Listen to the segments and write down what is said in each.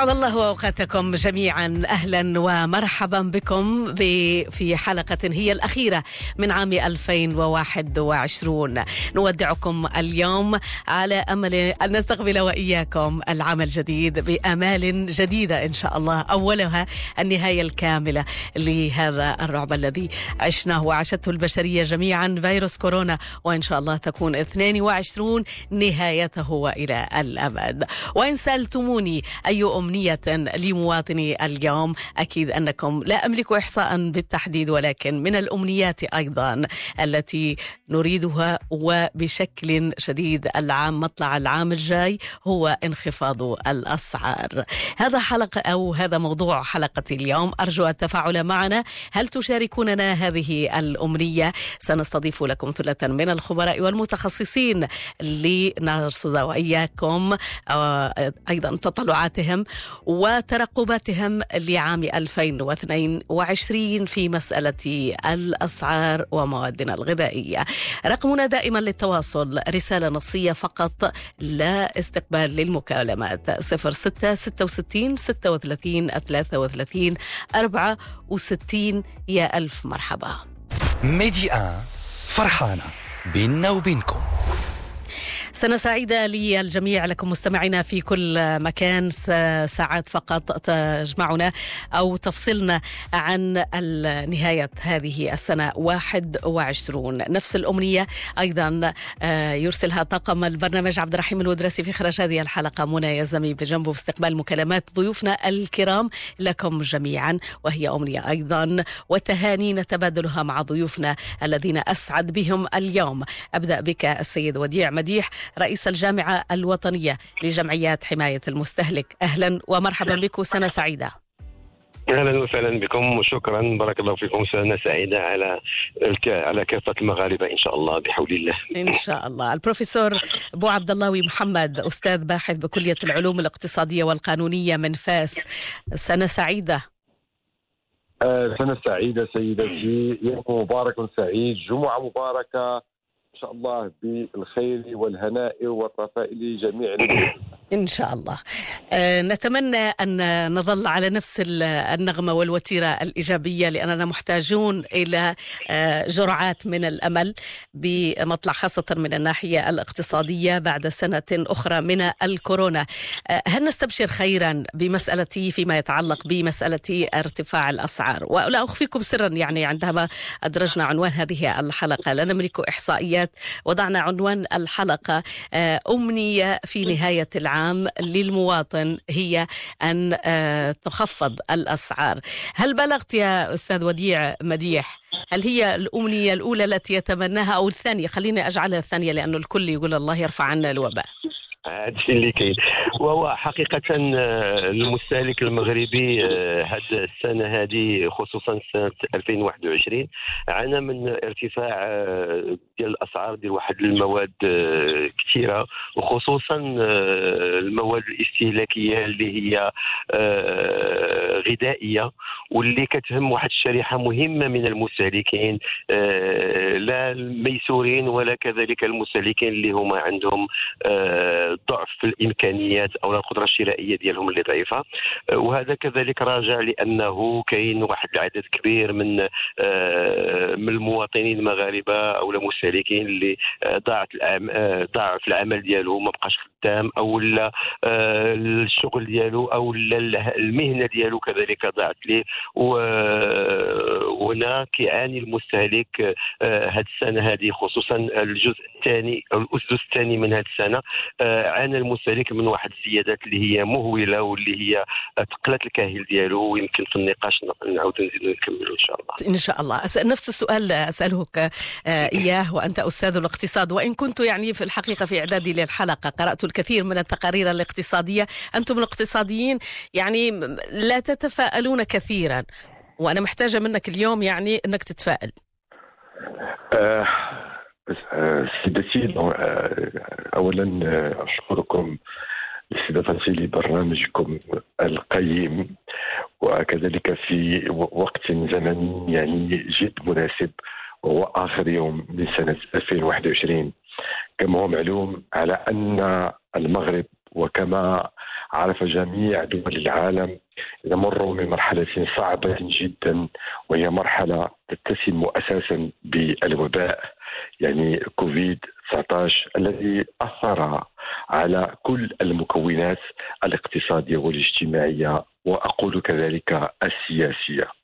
أسعد الله أوقاتكم جميعا. أهلا ومرحبا بكم في حلقة هي الأخيرة من عام 2021 نودعكم اليوم على أمل أن نستقبل وإياكم العام الجديد بآمال جديدة إن شاء الله أولها النهاية الكاملة لهذا الرعب الذي عشناه وعاشته البشرية جميعا فيروس كورونا وإن شاء الله تكون 22 نهايته وإلى الأبد. وإن سألتموني أي أمنية لمواطني اليوم. أكيد أنكم لا أملك إحصاء بالتحديد ولكن من الأمنيات أيضا التي نريدها وبشكل شديد العام مطلع العام الجاي هو انخفاض الأسعار. هذا حلقة أو هذا موضوع حلقة اليوم. أرجو التفاعل معنا. هل تشاركوننا هذه الأمنية؟ سنستضيف لكم ثلة من الخبراء والمتخصصين لنرصد وإياكم أيضا تطلعاتهم. وترقباتهم لعام 2022 في مسألة الأسعار وموادنا الغذائية. رقمنا دائما للتواصل رسالة نصية فقط لا استقبال للمكالمات. 06 66 36 33 64 يا ألف مرحبا. ميدي فرحانة بيننا وبينكم. سنة سعيدة للجميع لكم مستمعينا في كل مكان ساعات فقط تجمعنا أو تفصلنا عن نهاية هذه السنة 21 نفس الأمنية أيضا يرسلها طاقم البرنامج عبد الرحيم الودرسي في إخراج هذه الحلقة منى يزمي بجنبه في استقبال مكالمات ضيوفنا الكرام لكم جميعا وهي أمنية أيضا وتهاني نتبادلها مع ضيوفنا الذين أسعد بهم اليوم. أبدأ بك السيد وديع مديح. رئيس الجامعة الوطنية لجمعيات حماية المستهلك. أهلا ومرحبا بكم سنة سعيدة. أهلا وسهلا بكم وشكرا. بارك الله فيكم سنه سعيدة على على كافة المغاربة إن شاء الله بحول الله. إن شاء الله. البروفيسور أبو عبد اللهوي محمد أستاذ باحث بكلية العلوم الاقتصادية والقانونية من فاس. سنة سعيدة. آه سنة سعيدة سيدتي. يوم مبارك سعيد جمعة مباركة. ان شاء الله بالخير والهناء والرفاء لجميع إن شاء الله. أه نتمنى أن نظل على نفس النغمة والوتيرة الإيجابية لأننا محتاجون إلى أه جرعات من الأمل بمطلع خاصة من الناحية الاقتصادية بعد سنة أخرى من الكورونا. أه هل نستبشر خيرا بمساله فيما يتعلق بمسألة ارتفاع الأسعار؟ ولا أخفيكم سرا يعني عندما أدرجنا عنوان هذه الحلقة. لا نملك احصائيات وضعنا عنوان الحلقة أمنية في نهاية العام العام للمواطن هي أن تخفض الأسعار. هل بلغت يا أستاذ وديع مديح هل هي الأمنية الأولى التي يتمناها أو الثانية؟ خليني أجعلها الثانية لأنه الكل يقول الله يرفع عنا الوباء. هذا اللي كاين. وهو حقيقة المستهلك المغربي هذه السنة هذه خصوصا سنة 2021 عانى من ارتفاع ديال الأسعار ديال واحد المواد كثيرة وخصوصا المواد الاستهلاكية اللي هي غذائية واللي كتهم واحد الشريحة مهمة من المستهلكين لا الميسورين ولا كذلك المستهلكين اللي هما عندهم ضعف في الإمكانيات أو القدرة الشرائية ديالهم اللي ضعيفة. وهذا كذلك راجع لأنه كاين واحد العدد كبير من من المواطنين المغاربة أو المستهلكين اللي ضاعت ضاع في العمل ديالو ما بقاش خدام أو لا الشغل ديالو أو المهنة ديالو كذلك ضاعت ليه. وهنا كيعاني المستهلك هذه السنة هذه خصوصا الجزء الثاني أو الأسس الثاني من هذه السنة. عانى المستهلك من واحد الزيادات اللي هي مهولة واللي هي ثقلت الكاهل ديالو ويمكن في النقاش نعاود نزيدو نكملوا إن شاء الله. إن شاء الله. نفس السؤال اسالك إياه وأنت أستاذ الاقتصاد. وإن كنت يعني في الحقيقة في اعدادي للحلقة قرأت الكثير من التقارير الاقتصادية. أنتم الاقتصاديين يعني لا تتفائلون كثيرا. وأنا محتاجة منك اليوم يعني إنك تتفائل. آه سيدتي اولا أشكركم لاستضافتي لبرنامجكم القيم وكذلك في وقت زمني يعني جد مناسب وهو آخر يوم من سنة 2021 كما هو معلوم على أن المغرب وكما عرف جميع دول العالم. يمروا من مرحلة صعبة جدا وهي مرحلة تتسم أساسا بالوباء. يعني كوفيد 19 الذي أثر على كل المكونات الاقتصادية والاجتماعية وأقول كذلك السياسية.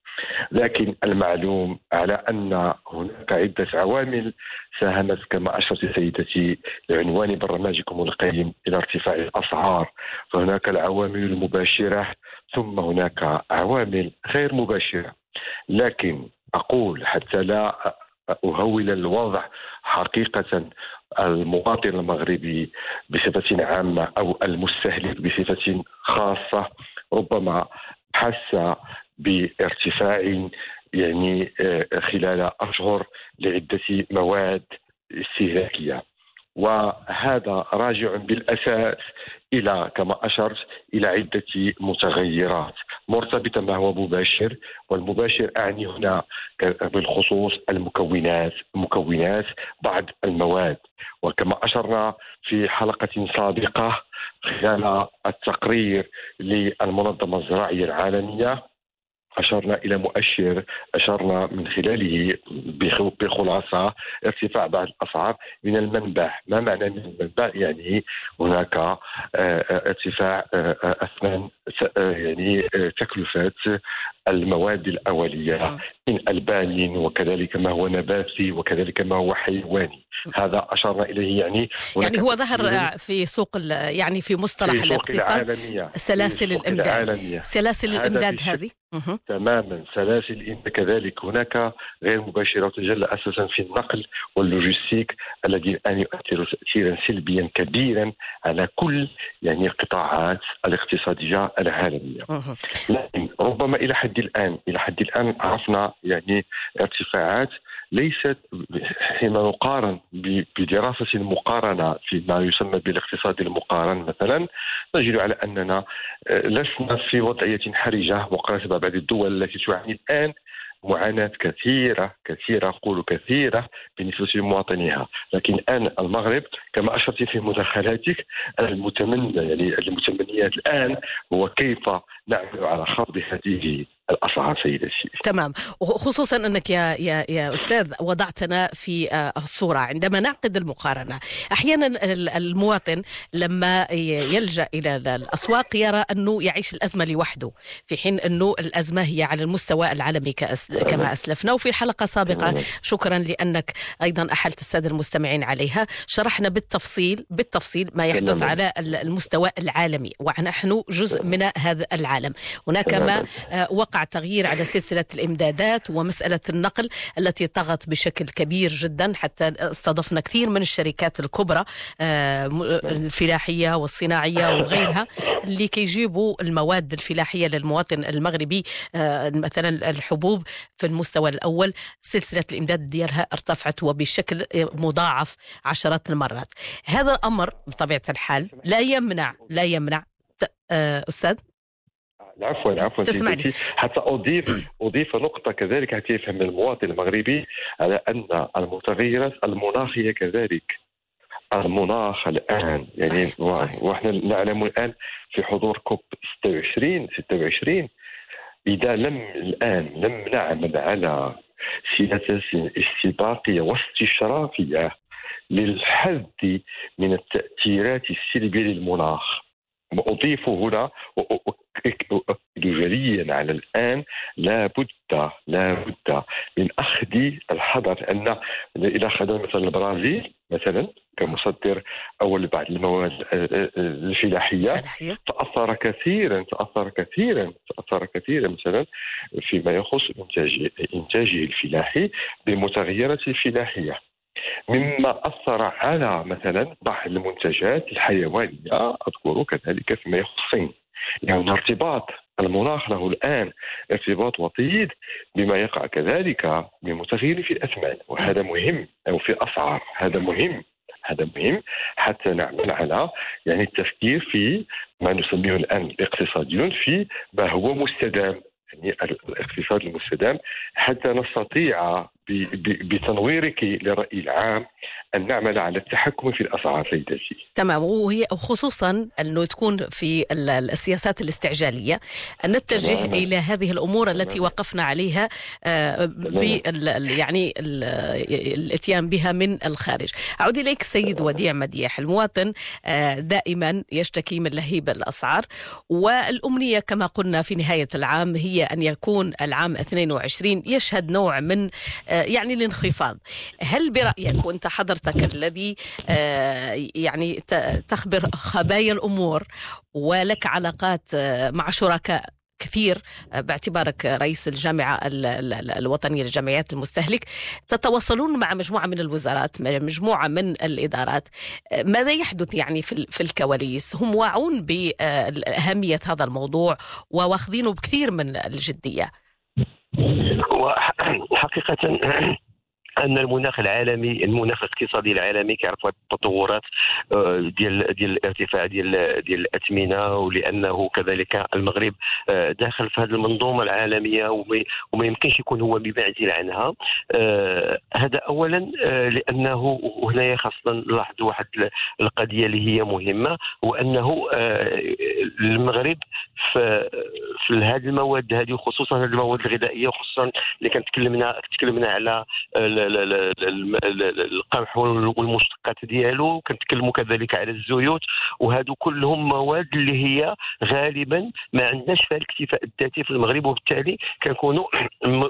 لكن المعلوم على أن هناك عدة عوامل ساهمت كما أشرت سيدتي لعنوان برنامجكم القيم إلى ارتفاع الأسعار. فهناك العوامل المباشرة ثم هناك عوامل غير مباشرة. لكن أقول حتى لا أهول الوضع حقيقة المواطن المغربي بصفة عامة أو المستهلك بصفة خاصة ربما حس بارتفاع يعني آه، خلال اشهر لعدة مواد استهلاكية. وهذا راجع بالأساس إلى كما أشرت إلى عدة متغيرات. مرتبطة ما هو مباشر والمباشر أعني هنا بالخصوص المكونات مكونات بعض المواد. وكما أشرنا في حلقة سابقة خلال التقرير للمنظمة الزراعية العالمية أشرنا إلى مؤشر أشرنا من خلاله بخلاصة ارتفاع بعض الأسعار من المنبع. ما معنى من المنبع؟ يعني هناك آه، آه، ارتفاع آه، أثمان يعني تكلفات المواد الأولية من ألبان وكذلك ما هو نباتي وكذلك ما هو حيواني. هذا أشرنا إليه يعني. يعني هو ظهر في سوق يعني في مصطلح في الاقتصاد. سلاسل الإمداد. سلاسل الإمداد هذه. تماما. سلاسل كذلك هناك غير مباشرة وتجلى أساسا في النقل واللوجستيك الذي الآن يؤثر تأثيرا سلبيا كبيرا على كل يعني القطاعات الاقتصادية العالمية. لكن ربما إلى حد الآن إلى حد الآن عرفنا يعني ارتفاعات ليست حين نقارن بدراسة مقارنة فيما يسمى بالاقتصاد المقارن مثلا نجد على أننا آه، لسنا في وضعية حرجة مقارنة ببعض الدول التي تعاني الآن معاناة كثيرة كثيرة أقول كثيرة بالنسبة لمواطنيها. لكن الآن المغرب كما أشرت في مداخلاتك المتمنى يعني المتمنيات الآن هو كيف نعمل على خفض هذه الأسعار سيدتي تمام. وخصوصا أنك يا يا يا أستاذ وضعتنا في آه، الصورة عندما نعقد المقارنة. أحيانا المواطن لما يلجأ إلى الأسواق يرى أنه يعيش الأزمة لوحده في حين أنه الأزمة هي على المستوى العالمي كما أسلفنا. وفي حلقة سابقة شكرا لأنك أيضا أحلت السادة المستمعين عليها. شرحنا بالتفصيل بالتفصيل ما يحدث على المستوى العالمي ونحن جزء من هذا العالم. هناك ما آه، وقع تغيير على سلسلة الإمدادات ومسألة النقل التي طغت بشكل كبير جدا حتى استضفنا كثير من الشركات الكبرى آه، الفلاحية والصناعية وغيرها اللي كيجيبوا المواد الفلاحية للمواطن المغربي آه، مثلا الحبوب في المستوى الأول. سلسلة الإمداد ديالها ارتفعت وبشكل مضاعف عشرات المرات. هذا الأمر بطبيعة الحال لا يمنع لا يمنع آه، أستاذ؟ عفوا عفوا تسمعني. حتى اضيف أضيف نقطة كذلك حتى يفهم المواطن المغربي على أن المتغيرات المناخية كذلك. المناخ الآن يعني وإحنا نعلم الآن في حضور كوب 26 26 إذا لم الآن لم نعمل على سياسة استباقية واستشرافية للحد من التأثيرات السلبية للمناخ. أضيف هنا أؤكد جليا على الآن لا بد لا بد من أخذ الحذر أن إذا أخذنا مثلا البرازيل مثلا كمصدر أول لبعض المواد الفلاحية. تأثر كثيرا تأثر كثيرا تأثر كثيرا مثلا فيما يخص إنتاج إنتاجه الفلاحي بمتغيرات الفلاحية. مما أثر على مثلا بعض المنتجات الحيوانية أذكر كذلك فيما يخص الصين يعني ارتباط المناخ له الآن ارتباط وطيد بما يقع كذلك بمتغير في الاثمان وهذا مهم أو في الأسعار هذا مهم هذا مهم حتى نعمل على يعني التفكير في ما نسميه الآن الاقتصاديون في ما هو مستدام يعني الاقتصاد المستدام حتى نستطيع بتنويرك للرأي العام أن نعمل على التحكم في الأسعار سيدتي تمام. وهي خصوصا أنه تكون في السياسات الاستعجالية. أن نتجه تمام. إلى هذه الأمور التي وقفنا عليها آه، يعني الاتيان بها من الخارج. أعود إليك سيد وديع مديح. المواطن آه، دائما يشتكي من لهيب الأسعار. والأمنية كما قلنا في نهاية العام هي أن يكون العام 22 يشهد نوع من آه، يعني الانخفاض. هل برأيك وأنت حضرتك الذي آه، يعني تخبر خبايا الأمور ولك علاقات آه، مع شركاء كثير باعتبارك رئيس الجامعة الوطنية لجمعيات المستهلك تتواصلون مع مجموعة من الوزارات مجموعة من الإدارات؟ ماذا يحدث يعني في الكواليس؟ هم واعون بأهمية هذا الموضوع وواخذينه بكثير من الجدية. وحقيقة أن المناخ العالمي المناخ الاقتصادي العالمي كيعرف التطورات آه، ديال ديال الارتفاع ديال ديال الأثمنة ولأنه كذلك المغرب آه، داخل في هذه المنظومة العالمية وما يمكنش يكون هو بمعزل عنها. آه، هذا اولا لأنه هنايا خاصه نلاحظ واحد القضية اللي هي مهمة وأنه المغرب في في هذه المواد هذه خصوصا هذه المواد الغذائية وخصوصا اللي كنتكلمنا تكلمنا على القمح والمشتقات ديالو كنتكلموا كذلك على الزيوت وهادو كلهم مواد اللي هي غالبا ما عندناش فيها الاكتفاء الذاتي في المغرب وبالتالي كنكونوا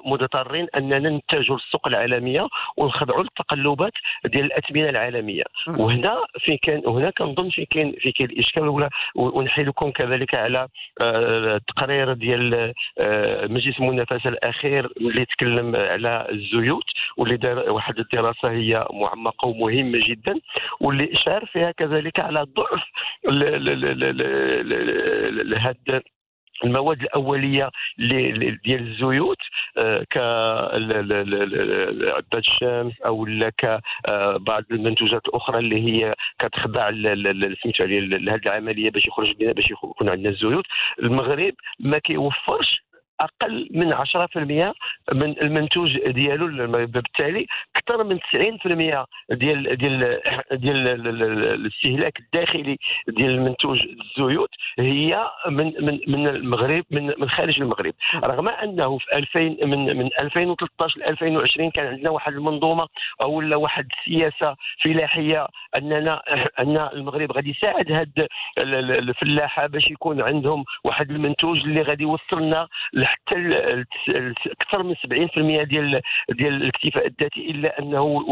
مضطرين أننا ننتجوا للسوق العالمية ونخضعوا للتقلبات ديال الأثمنة العالمية. وهنا في كان هنا كنظن في كاين في كاين الاشكال ولا ونحيلكم كذلك على آه، التقرير ديال آه، مجلس المنافسة الأخير اللي تكلم على الزيوت واللي واحد الدراسة هي معمقه ومهمه جدا واللي اشار فيها كذلك على ضعف هذا المواد الأولية ديال الزيوت آه، ك الشمس أو كبعض المنتوجات الأخرى اللي هي كتخضع سميتو لهذه العملية باش يخرج باش يكون عندنا الزيوت. المغرب ما كيوفرش أقل من 10% من المنتوج ديالو بالتالي أكثر من 90% ديال ديال ديال الاستهلاك الداخلي ديال المنتوج الزيوت هي من من من المغرب من من خارج المغرب. رغم أنه في 2000 من من 2013 ل 2020 كان عندنا واحد المنظومة أو ولا واحد السياسة فلاحية اننا أن المغرب غادي يساعد هاد الفلاحة باش يكون عندهم واحد المنتوج اللي غادي يوصلنا حتى أكثر من 70% ديال ديال الاكتفاء الذاتي إلا أنه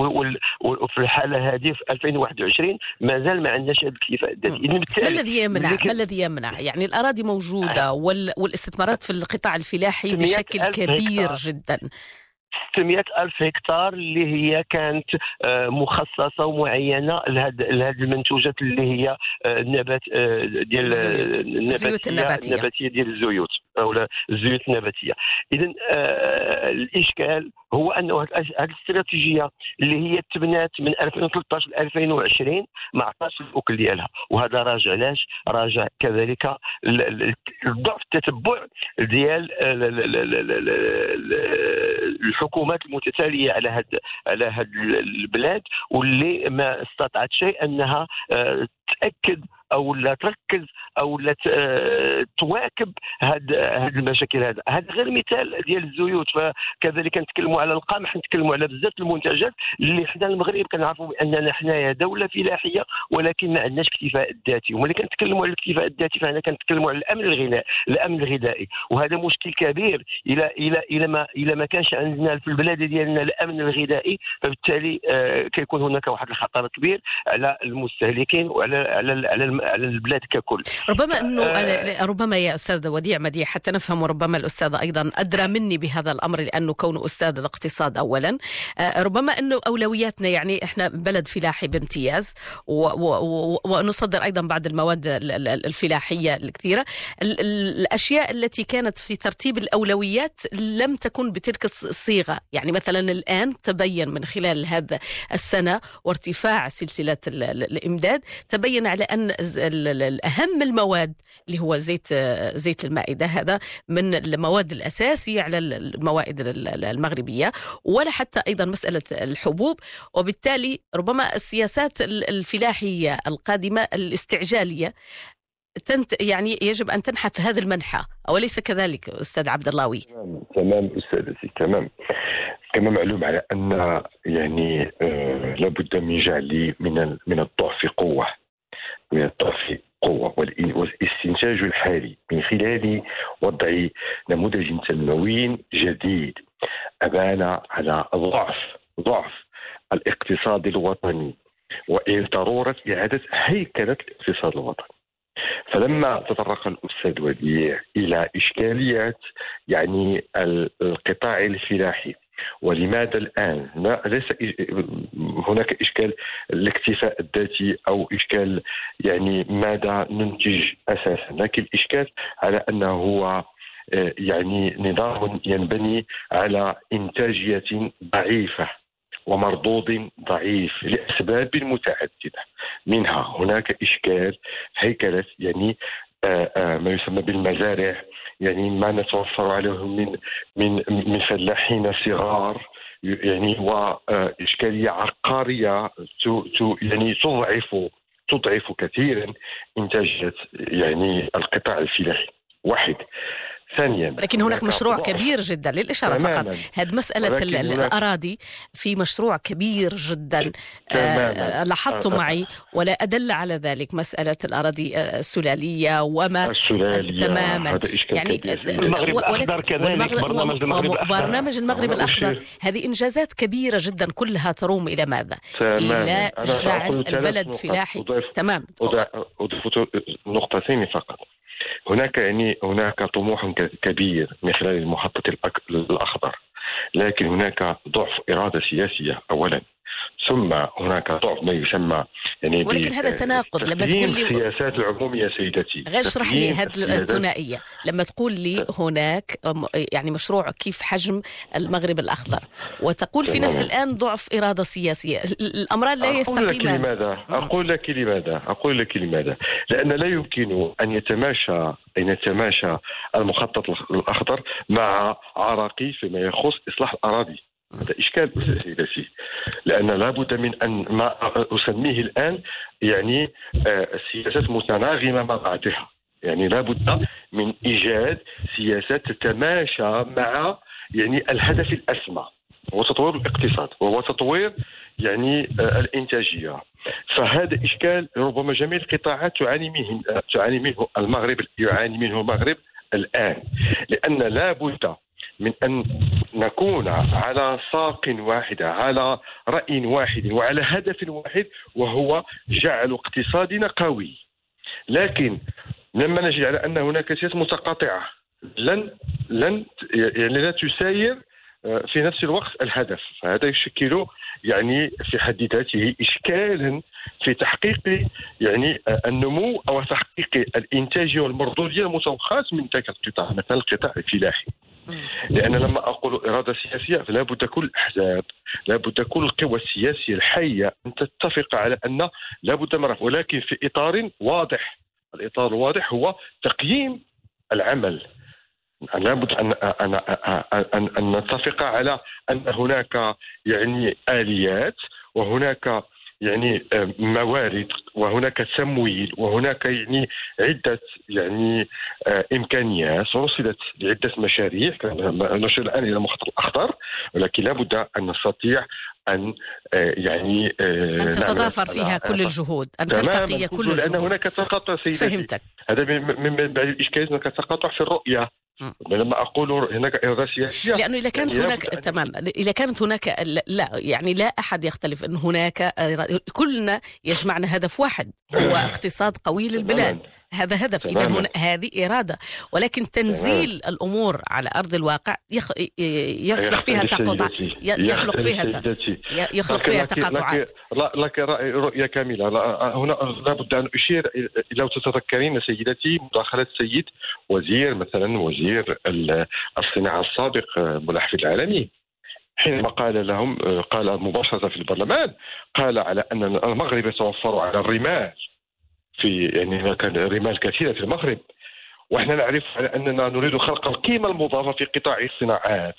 في الحالة هذه في 2021 مازال ما عندناش هذا الاكتفاء الذاتي. ما الذي يمنع؟ ما الذي يمنع؟ يعني الأراضي موجودة والاستثمارات في القطاع الفلاحي بشكل كبير جدا. 600 ألف هكتار اللي هي كانت آه، مخصصة ومعينة لهذه المنتوجات اللي هي النبات آه، آه، ديال النباتية النباتية. النباتية ديال الزيوت. أو الزيوت النباتية إذا الإشكال هو أنه هذه الاستراتيجية اللي هي تبنات من 2013 ل 2020 ما عطاش الأكل ديالها. وهذا راجع علاش؟ راجع كذلك ضعف التتبع ديال الحكومات المتتالية على هاد على هاد البلاد. واللي ما استطاعت شيء أنها آه، تأكد أو لا تركز أو لا آه، تواكب هاد هاد المشاكل هذا. هذا غير مثال ديال الزيوت. فكذلك نتكلموا على القمح نتكلموا على بزاف المنتجات اللي حنا المغرب كنعرفوا بأننا حنايا دولة فلاحية ولكن ما عندناش اكتفاء ذاتي وملي كنتكلموا على الاكتفاء الذاتي فهنا كنتكلموا على الأمن الغذائي الأمن الغذائي. وهذا مشكل كبير إلى إلى إلى ما إلى ما كانش عندنا في البلاد ديالنا الأمن الغذائي. فبالتالي آه كيكون هناك واحد الخطر كبير على المستهلكين وعلى على على على البلاد ككل. ربما إنه آه ربما يا أستاذ وديع مديح حتى نفهم وربما الأستاذ أيضا أدرى مني بهذا الأمر لأنه كونه أستاذ الاقتصاد اولا. آه ربما إنه أولوياتنا يعني إحنا بلد فلاحي بامتياز ونصدر أيضا بعض المواد الفلاحية الكثيرة. الأشياء التي كانت في ترتيب الأولويات لم تكن بتلك الصيغة. يعني مثلا الآن تبين من خلال هذا السنة وارتفاع سلسلة الإمداد تبين على أن أهم المواد اللي هو زيت زيت المائدة هذا من المواد الأساسية على الموائد المغربية ولا حتى أيضا مسألة الحبوب. وبالتالي ربما السياسات الفلاحية القادمة الاستعجالية تنت يعني يجب أن تنحت هذا المنحى. أوليس كذلك أستاذ عبد اللهوي؟ تمام تمام أستاذتي تمام. كما معلوم على أن يعني آه لابد من جعل من من الضعف قوة. من الضعف قوة والاستنتاج الحالي من خلال وضع نموذج تنموي جديد. أبان على ضعف ضعف الاقتصاد الوطني وضرورة إعادة هيكلة الاقتصاد الوطني. فلما تطرق الأستاذ وديع إلى إشكاليات يعني القطاع الفلاحي ولماذا الآن؟ ليس هناك إشكال الاكتفاء الذاتي أو إشكال يعني ماذا ننتج أساسا، لكن الإشكال على أنه هو آه، يعني نظام ينبني على إنتاجية ضعيفة ومردود ضعيف لأسباب متعددة منها هناك إشكال هيكلة يعني ما يسمى بالمزارع يعني ما نتوفر عليه من من من فلاحين صغار يعني واشكاليه عقارية يعني تضعف تضعف كثيرا إنتاجية يعني القطاع الفلاحي. واحد. ثانيا. لكن هناك مشروع كبير جدا للإشارة فقط. هذه مسألة الأراضي في مشروع كبير جدا. آه لاحظت آه معي ولا أدل على ذلك مسألة الأراضي آه، السلالية وما السلالية. تماما. يعني المغرب الأخضر كذلك برنامج المغرب الأخضر. برنامج المغرب الأخضر. هذه إنجازات كبيرة جدا كلها تروم إلى ماذا؟ إلى جعل البلد فلاحي تمام. أضيف نقطتين فقط. هناك يعني هناك طموح كبير من خلال المحطة الأخضر لكن هناك ضعف إرادة سياسية أولا. ثم هناك ضعف ما يسمى يعني ولكن هذا تناقض. لما تقول لي السياسات العمومية سيدتي. غير اشرح لي هذه الثنائية. لما تقول لي هناك يعني مشروع كيف حجم المغرب الأخضر. وتقول في نفس الآن ضعف إرادة سياسية. الأمران لا يستقيمان. لماذا؟ أقول لك لماذا؟ أقول لك لماذا؟ لأن لا يمكن أن يتماشى أن يتماشى المخطط الأخضر مع عراقي فيما يخص إصلاح الأراضي. هذا إشكال سيدتي لأن لابد من أن ما أسميه الآن يعني آه، سياسات متناغمة مع بعضها. يعني لابد من إيجاد سياسات تتماشى مع يعني الهدف الأسمى هو تطوير الاقتصاد وهو تطوير يعني آه، الإنتاجية. فهذا إشكال ربما جميع القطاعات تعاني منه تعاني منه المغرب يعاني منه المغرب الآن. لأن لابد من أن نكون على ساق واحدة على رأي واحد وعلى هدف واحد وهو جعل اقتصادنا قوي. لكن لما نجد على أن هناك سياسات متقاطعة لن لن يعني لا تساير آه، في نفس الوقت الهدف. فهذا يشكل يعني في حد ذاته اشكالا في تحقيق يعني آه، النمو أو تحقيق الانتاجيه والمردوديه المتوقعات من ذلك القطاع مثلا القطاع الفلاحي. لأن لما أقول إرادة سياسية فلا بد كل الاحزاب لا بد كل القوى السياسية الحية أن تتفق على أن لا بد من ولكن في إطار واضح الإطار الواضح هو تقييم العمل. لابد ان ان ان, أن نتفق على أن هناك يعني آليات وهناك يعني آه، موارد وهناك تمويل وهناك يعني عدة يعني آه، إمكانيات. رصدت لعدة مشاريع. نشير الآن إلى المخطط الاخضر ولكن لابد أن نستطيع أن آه، يعني أن تتضافر فيها كل الجهود أن تلتقي كل الجهود. لأن هناك تقاطع سيدتي. فهمتك. هذا من بعد الاشكاليات هناك تقاطع في الرؤية. لما أقول هناك إرادة سياسية لأنه إذا كانت يعني هناك تمام إذا كانت هناك لا يعني لا أحد يختلف أن هناك كلنا يجمعنا هدف واحد هو اقتصاد قوي للبلاد. هذا هدف اذا هنا هذه إرادة. ولكن تنزيل تمام. الأمور على أرض الواقع يخ... يصبح فيها تقاطع يخلق فيها يخلق فيها تقاطعات. لك رؤية كاملة. هنا لابد أن أشير لو تتذكرين سيدتي مداخلة السيد وزير مثلا وزير الصناعة السابق ملاحف العالمي. حينما قال لهم قال مباشرة في البرلمان قال على أن المغرب يتوفر على الرمال. في يعني هناك رمال كثيرة في المغرب. ونحن نعرف أننا نريد خلق القيمة المضافة في قطاع الصناعات.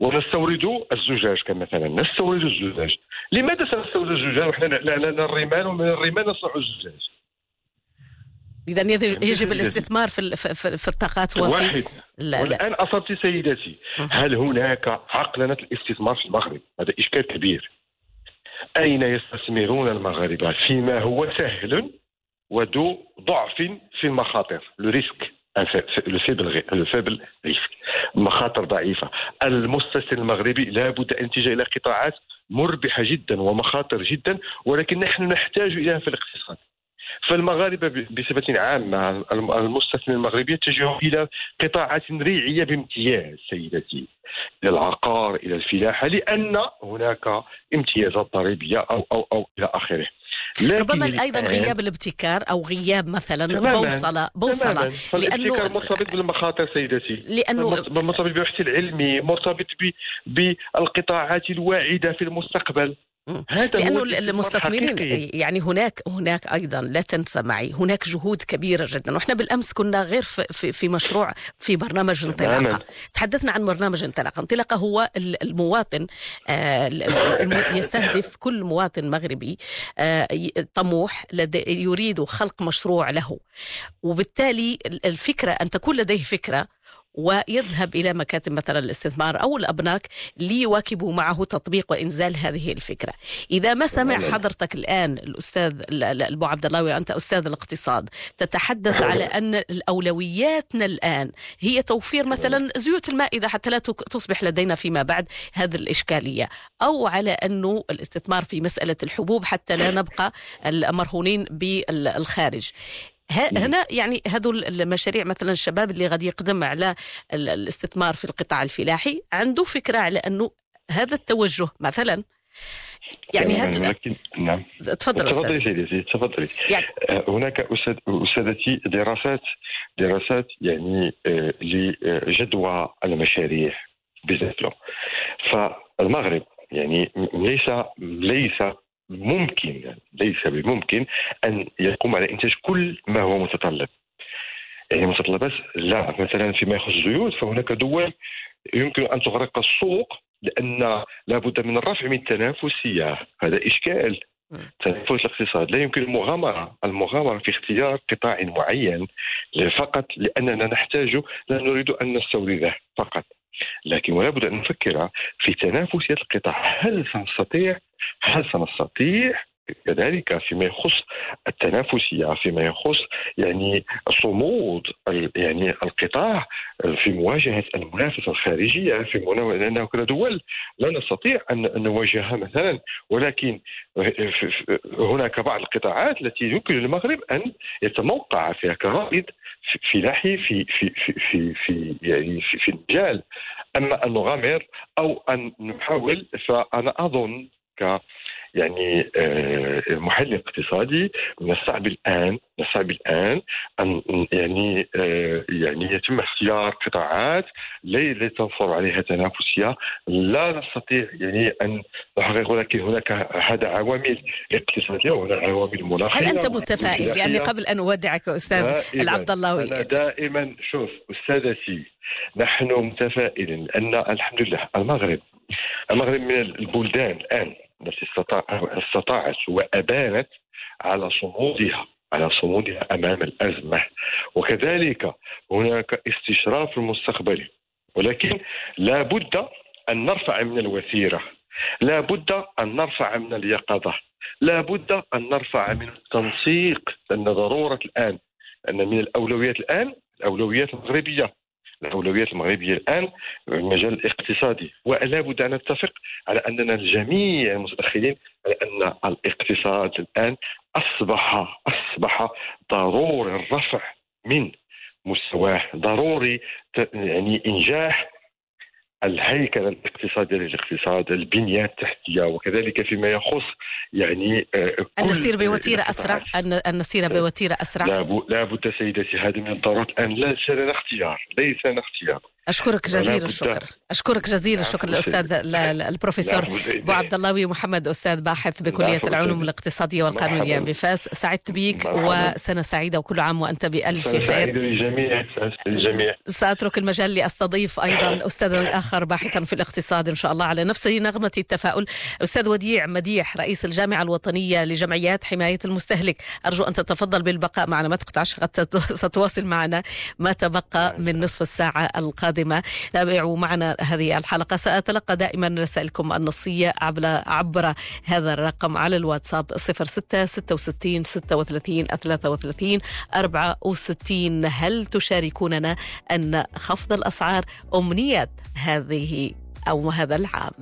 ونستورد الزجاج كمثلا. نستورد الزجاج. لماذا سنستورد الزجاج؟ ونحن لنا الرمال ومن الرمال نصنع الزجاج. اذا يجب الاستثمار في في الطاقات وفي واحد. لا والآن اصبت سيدتي هل هناك عقلنه الاستثمار في المغرب؟ هذا إشكال كبير. أين يستثمرون المغاربة؟ فيما هو سهل وذو ضعف في المخاطر. le risque ال faible risque مخاطر ضعيفة. المستثمر المغربي لابد أن يتجه إلى قطاعات مربحة جدا ومخاطر جدا ولكن نحن نحتاج إليها في الاقتصاد. فالمغاربة بصفة عامة المستثمر المغربي يتجه إلى قطاعات ريعية بامتياز سيدتي. إلى العقار إلى الفلاحة لأن هناك امتيازات ضريبيه أو أو أو إلى آخره. ربما أيضا غياب الابتكار أو غياب مثلا بوصله بوصلة. لأنه مرتبط بالمخاطر سيدتي. لأنه مرتبط بالبحث العلمي مرتبط بالقطاعات الواعدة في المستقبل. هذا لأنه المستثمرين يعني هناك هناك أيضا لا تنسى معي هناك جهود كبيرة جدا. وإحنا بالأمس كنا غير في, في مشروع في برنامج انطلاقة. تحدثنا عن برنامج انطلاقة. انطلاقة هو المواطن آه، يستهدف كل مواطن مغربي آه، طموح يريد خلق مشروع له. وبالتالي الفكرة أن تكون لديه فكرة ويذهب إلى مكاتب مثلا الاستثمار أو الأبناك ليواكبوا معه تطبيق وإنزال هذه الفكرة. إذا ما سمع حضرتك الآن الأستاذ أبو عبد الله وأنت أستاذ الاقتصاد تتحدث على أن الأولوياتنا الآن هي توفير مثلا زيوت المائدة حتى لا تصبح لدينا فيما بعد هذه الإشكالية. أو على أنه الاستثمار في مسألة الحبوب حتى لا نبقى مرهونين بالخارج. هنا يعني هذول المشاريع مثلا الشباب اللي غادي يقدم على الاستثمار في القطاع الفلاحي عنده فكرة على أنه هذا التوجه مثلا. يعني هذا لكن نعم. تفضل تفضلي سيدتي تفضلي يعني آه، هناك أستاذتي دراسات دراسات يعني آه، لجدوى المشاريع بذاته فالمغرب يعني ليس ليس ممكن ليس بممكن أن يقوم على إنتاج كل ما هو متطلب. يعني متطلبات لا مثلا فيما يخص الزيوت فهناك دول يمكن أن تغرق السوق لأن لابد من الرفع من التنافسيه هذا إشكال. تنافس الاقتصاد. لا يمكن المغامرة. المغامرة في اختيار قطاع معين فقط لأننا نحتاج لا نريد أن نستورده فقط. لكن ولا بد أن نفكر في تنافسية القطاع. هل سنستطيع هل سنستطيع كذلك فيما يخص التنافسيه فيما يخص يعني صمود يعني القطاع في مواجهة المنافسة الخارجية في لأنه كدول لا نستطيع ان نواجهها مثلا. ولكن هناك بعض القطاعات التي يمكن للمغرب أن يتموقع فيها كرائد فلاحي في في في في في يعني في, في المجال. أما ان نغامر أو أن نحاول فأنا أظن ك يعني آه، محلل اقتصادي من الصعب الآن من الصعب الآن أن يعني آه، يعني يتم اختيار قطاعات لا تنفر عليها تنافسية. لا نستطيع يعني أن نحقق ولكن هناك هذا عوامل اقتصادية وهناك عوامل مناخية. هل أنت متفائل؟ يعني قبل أن أودعك أستاذ العبد اللهوي أنا دائما شوف أستاذتي نحن متفائلين لأن الحمد لله المغرب المغرب من البلدان الآن التي استطاعت وأبانت على صمودها على صمودها أمام الأزمة. وكذلك هناك استشراف المستقبلي ولكن لا بد أن نرفع من الوتيرة لا بد أن نرفع من اليقظة. لا بد أن نرفع من التنسيق لأن ضرورة الآن. أن من الأولويات الآن الأولويات المغربية. الأولويات المغربية الآن المجال الاقتصادي ولا بد أن نتفق على أننا الجميع المتدخلين على أن الاقتصاد الآن أصبح أصبح ضروري الرفع من مستواه ضروري يعني إنجاح الهيكل الاقتصادي للاقتصاد البنية التحتية وكذلك فيما يخص يعني آه، أن نسير بوتيرة أسرع أن نسير بوتيرة أسرع. لا بد سيدتي هذا من الضرورات الآن ليس لنا اختيار ليس لنا اختيار. أشكرك جزيل الشكر. أشكرك جزيل الشكر الاستاذ البروفيسور أبو عبد الله محمد أستاذ باحث بكلية العلوم الاقتصادية والقانونيه بفاس سعدت بك وسنة سعيدة وكل عام وأنت بألف خير. للجميع للجميع. سأترك المجال لأستضيف أيضا استاذا آخر باحثا في الاقتصاد إن شاء الله على نفس نغمة التفاؤل. أستاذ وديع مديح رئيس الجامعة الوطنية لجمعيات حماية المستهلك. أرجو أن تتفضل بالبقاء معنا. ما تقطعش ستواصل معنا ما تبقى من نصف الساعة القادمة. تابعوا معنا هذه الحلقة. سأتلقى دائما رسائلكم النصية عبر عبر هذا الرقم على الواتساب 06 66 36 33 64 هل تشاركوننا أن خفض الأسعار أمنية هذه أو هذا العام.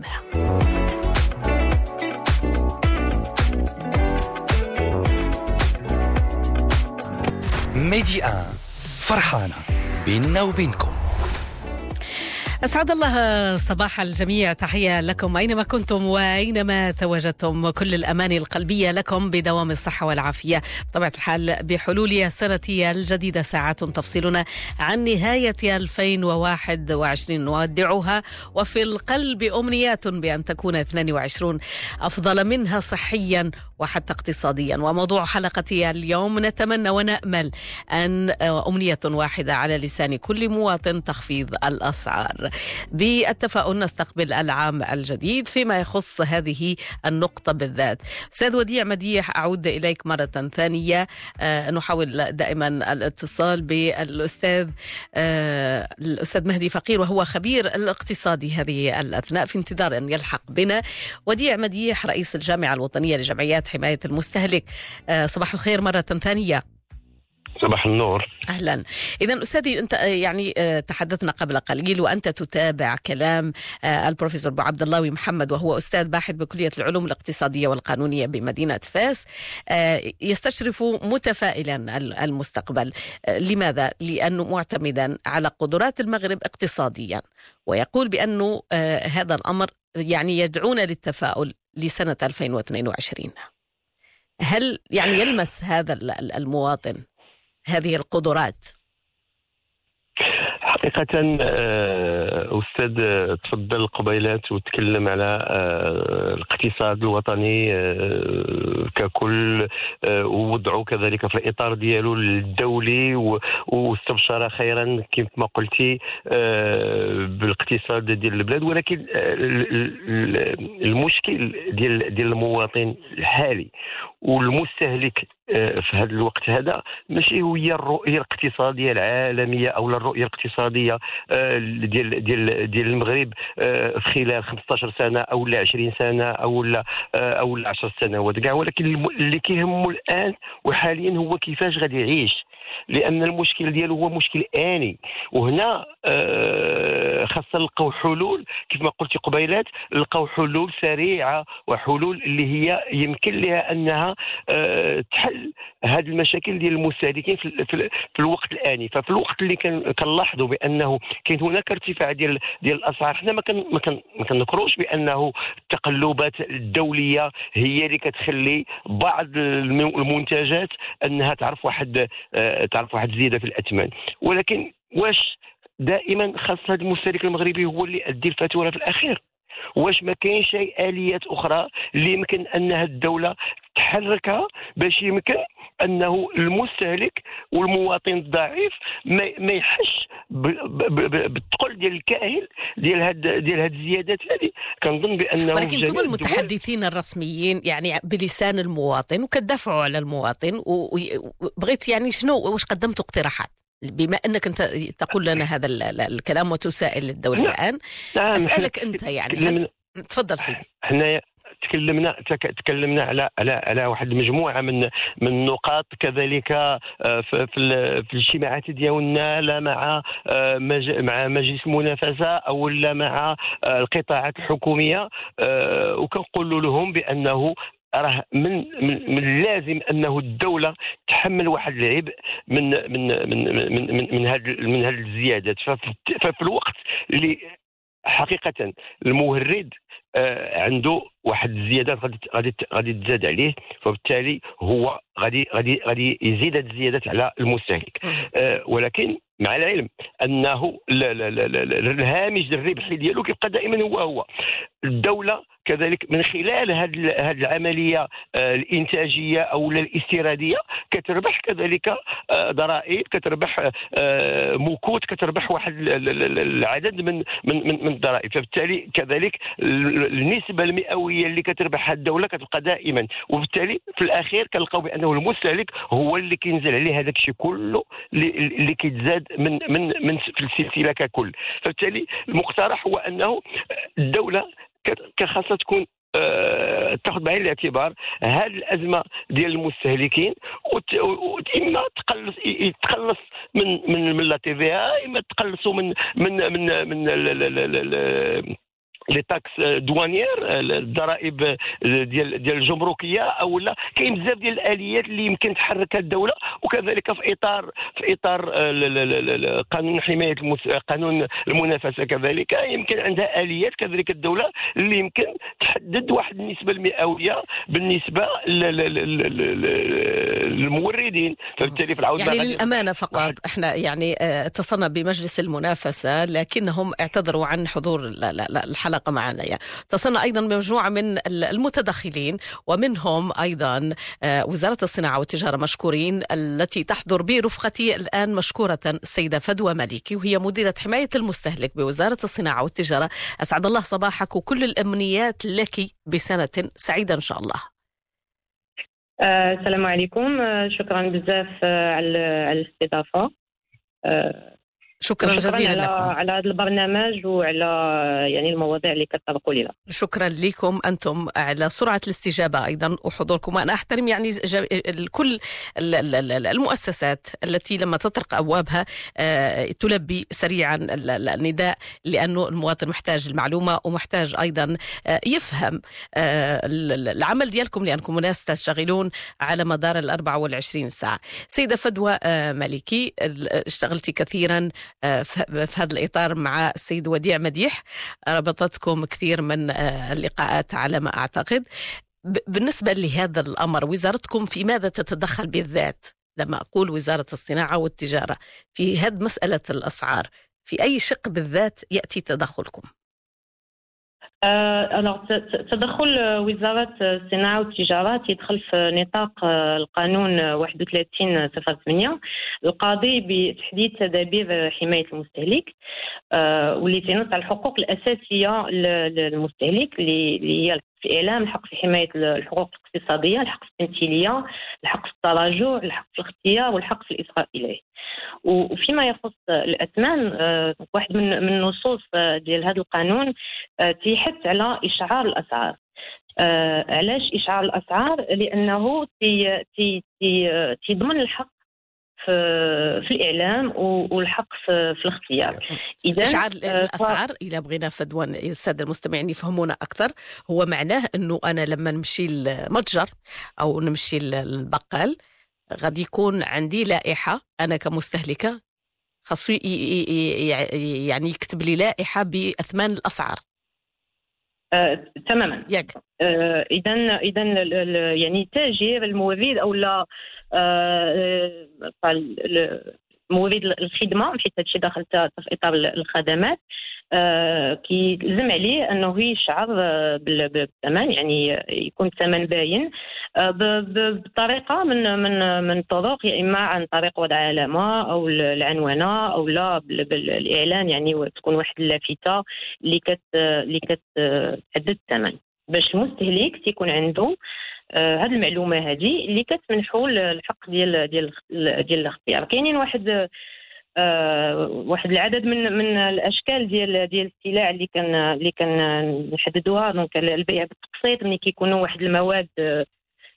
ميدي فرحانة بيننا وبينكم. أسعد الله صباح الجميع. تحية لكم أينما كنتم وأينما تواجدتم. كل الأماني القلبية لكم بدوام الصحة والعافية. بطبيعة الحال بحلول السنة الجديدة ساعات تفصلنا عن نهاية 2021 نودعها وفي القلب أمنيات بأن تكون 22 أفضل منها صحيا وحتى اقتصاديا. وموضوع حلقتي اليوم نتمنى ونأمل أن أمنية واحدة على لسان كل مواطن تخفيض الأسعار. بالتفاؤل نستقبل العام الجديد فيما يخص هذه النقطة بالذات. أستاذ وديع مديح أعود إليك مرة ثانية. أه نحاول دائما الاتصال بالأستاذ أه الأستاذ مهدي فقير وهو خبير الاقتصادي هذه الأثناء في انتظار أن يلحق بنا. وديع مديح رئيس الجامعة الوطنية لجمعيات حماية المستهلك. أه صباح الخير مرة ثانية. صباح النور. أهلا. اذا أستاذي أنت يعني تحدثنا قبل قليل وأنت تتابع كلام البروفيسور أبو عبد الله محمد وهو أستاذ باحث بكلية العلوم الاقتصادية والقانونية بمدينة فاس يستشرف متفائلا المستقبل. لماذا؟ لأنه معتمدا على قدرات المغرب اقتصاديا. ويقول بأنه هذا الأمر يعني يدعونا للتفاؤل لسنة 2022 هل يعني يلمس هذا المواطن هذه القدرات؟ حقيقة أستاذ تفضل قبيلات وتكلم على الاقتصاد الوطني ككل ووضعه كذلك في الإطار ديالو الدولي واستبشر خيرا كما قلتي بالاقتصاد ديال البلاد. ولكن المشكل ديال المواطن الحالي والمستهلك في هذا الوقت هذا. ماشي هي الرؤية الاقتصادية العالمية أو الرؤية الاقتصادية ديال ديال ديال المغرب في خلال 15 سنة أو لا 20 سنة أو لا أو لا 10 سنوات كاع. ولكن اللي كيهمه الآن وحاليا هو كيفاش غادي يعيش. لأن المشكل ديالو هو مشكل آني. وهنا خاصة نلقاو حلول. كيف ما قلت قبيلات نلقاو حلول سريعة وحلول اللي هي يمكن لها أنها تحل هذه المشاكل ديال المستهلكين في, في, في الوقت الآني. ففي الوقت اللي كنلاحظوا بأنه كاين هناك ارتفاع ديال ديال الأسعار. حنا ما كان ما كنكروش بأنه التقلبات الدولية هي اللي كتخلي بعض المنتجات أنها تعرف واحد تعرف واحد الزيادة في الأثمان. ولكن واش دائما خاص هذا المستهلك المغربي هو اللي يدي الفاتورة في الأخير؟ واش ما كاينش اي آليات أخرى اللي يمكن أنها الدولة تحركها باش يمكن أنه المستهلك والمواطن الضعيف ما يحش بالثقل ديال الكاهل ديال هاد ديال هاد الزيادات هذه كنظن بانه ولكن أنتم المتحدثين الرسميين يعني بلسان المواطن وكتدافعوا على المواطن وبغيت يعني شنو واش قدمتوا اقتراحات؟ بما أنك أنت تقول لنا هذا الكلام وتسائل الدولة نعم. الآن نعم. أسألك أنت يعني تفضل سيدي إحنا تكلمنا تكلمنا على على على واحد المجموعة من من النقاط كذلك في في الاجتماعات ديالنا لا مع مع مجلس المنافسة أو لا مع القطاعات الحكومية وكنقول لهم بأنه راه من من, من اللازم أنه الدولة تحمل واحد العبء من من من من من, من هذه من هذه الزيادات. ففي الوقت اللي حقيقة المورد آه عنده واحد الزيادات غادي غادي غادي تزاد عليه فبالتالي هو غادي غادي غادي يزيد هذه الزيادات على المستهلك آه ولكن مع العلم أنه الهامش الربحي ديالو كيبقى دائما هو هو. الدولة كذلك من خلال هذه العملية آه، الإنتاجية أو الاستيرادية كتربح كذلك آه، ضرائب كتربح آه، مكوت كتربح واحد العدد من من من, من الضرائب. فبالتالي كذلك النسبة المئوية اللي كتربحها الدولة كتبقى دائما. وبالتالي في الأخير كنلقاو بأنه المستهلك هو اللي كينزل عليه هذاك الشيء كله اللي كيتزاد من من من في السلسلة ككل. فبالتالي المقترح هو أنه الدولة خاصها تكون أه تاخذ بعين الاعتبار هذه الأزمة ديال المستهلكين إما تقلص يتخلص من من من لا تي في إما تقلصوا من من من من لي تاكس دوانيير الضرائب ديال ديال الجمركية أو لا. كاين بزاف ديال الآليات اللي يمكن تحركها الدولة وكذلك في اطار في إطار قانون حماية قانون المنافسة كذلك. يمكن عندها آليات كذلك الدولة اللي يمكن تحدد واحد النسبة المئوية بالنسبة للموردين. فبالتالي في العودة يعني للأمانة فقط إحنا يعني آه، اتصلنا بمجلس المنافسة لكنهم اعتذروا عن حضور الحلقة الحلقة معنا. اتصلنا أيضا بمجموعة من المتدخلين ومنهم أيضا آه، وزارة الصناعة والتجارة مشكورين التي تحضر برفقتي الآن مشكورة السيدة فدوى مالكي وهي مديرة حماية المستهلك بوزارة الصناعة والتجارة. أسعد الله صباحك وكل الأمنيات لك بسنة سعيدة إن شاء الله. آه، السلام عليكم. آه، شكرا بزاف على الاستضافة. شكرا جزيلا على لكم. على هذا البرنامج وعلى يعني المواضيع اللي كتطرقوا لنا. شكرا لكم أنتم على سرعة الاستجابة أيضا وحضوركم. وأنا أحترم يعني كل المؤسسات التي لما تطرق أبوابها آه، تلبي سريعا النداء لأنه المواطن محتاج المعلومة ومحتاج أيضا آه، يفهم آه، العمل ديالكم لأنكم ناس تشتغلون على مدار ال 24 ساعة. سيدة فدوى مالكي اشتغلتي كثيرا في هذا الإطار مع السيد وديع مديح. ربطتكم كثير من آه، اللقاءات على ما أعتقد. بالنسبة لهذا الأمر وزارتكم في ماذا تتدخل بالذات؟ لما أقول وزارة الصناعة والتجارة في هذه مسألة الأسعار في أي شق بالذات يأتي تدخلكم؟ الوغ تدخل وزارة الصناعة والتجارة يدخل في نطاق القانون 31 08 القاضي بتحديد تدابير حماية المستهلك. واللي تنص على الحقوق الأساسية للمستهلك اللي هي في إعلام الحق في حماية الحقوق الاقتصادية الحق في التمثيلية الحق في التراجع الحق في الاختيار والحق في الإصغاء إليه. وفيما يخص الأثمان آه، واحد من من النصوص آه، ديال هذا القانون آه، تيحث على إشعار الأسعار. علاش إشعار الأسعار؟ لأنه تي تي تي تيضمن الحق في في الإعلام والحق في, في الاختيار. اذا اشعار الأسعار؟ إذا بغينا فدوان السادة المستمعين يفهمونا أكثر هو معناه إنه أنا لما نمشي المتجر أو نمشي للبقال غادي يكون عندي لائحة أنا كمستهلكة خاصو يعني يكتب لي لائحة بأثمان الأسعار. آه، تماما. ياك. اذا آه، اذا يعني التاجر المورد أو لا آه، آه، مورد الخدمة حيت هادشي داخل في إطار الخدمات. آه كيلزم عليه أنه يشعر بالثمن يعني يكون الثمن باين آه بطريقة من من من طرق يا إما عن طريق وضع علامة أو العنوانة أو لا بالإعلان يعني تكون واحد اللافتة اللي كت اللي كتحدد الثمن. باش المستهلك تيكون عنده آه هذه المعلومة هذه اللي كتمنحوا الحق ديال ديال ديال الاختيار. كاينين واحد آه واحد العدد من من الأشكال ديال ديال السلع اللي كان اللي كان نحددوها. donc البيع بالتقسيط ملي كيكونوا واحد المواد آه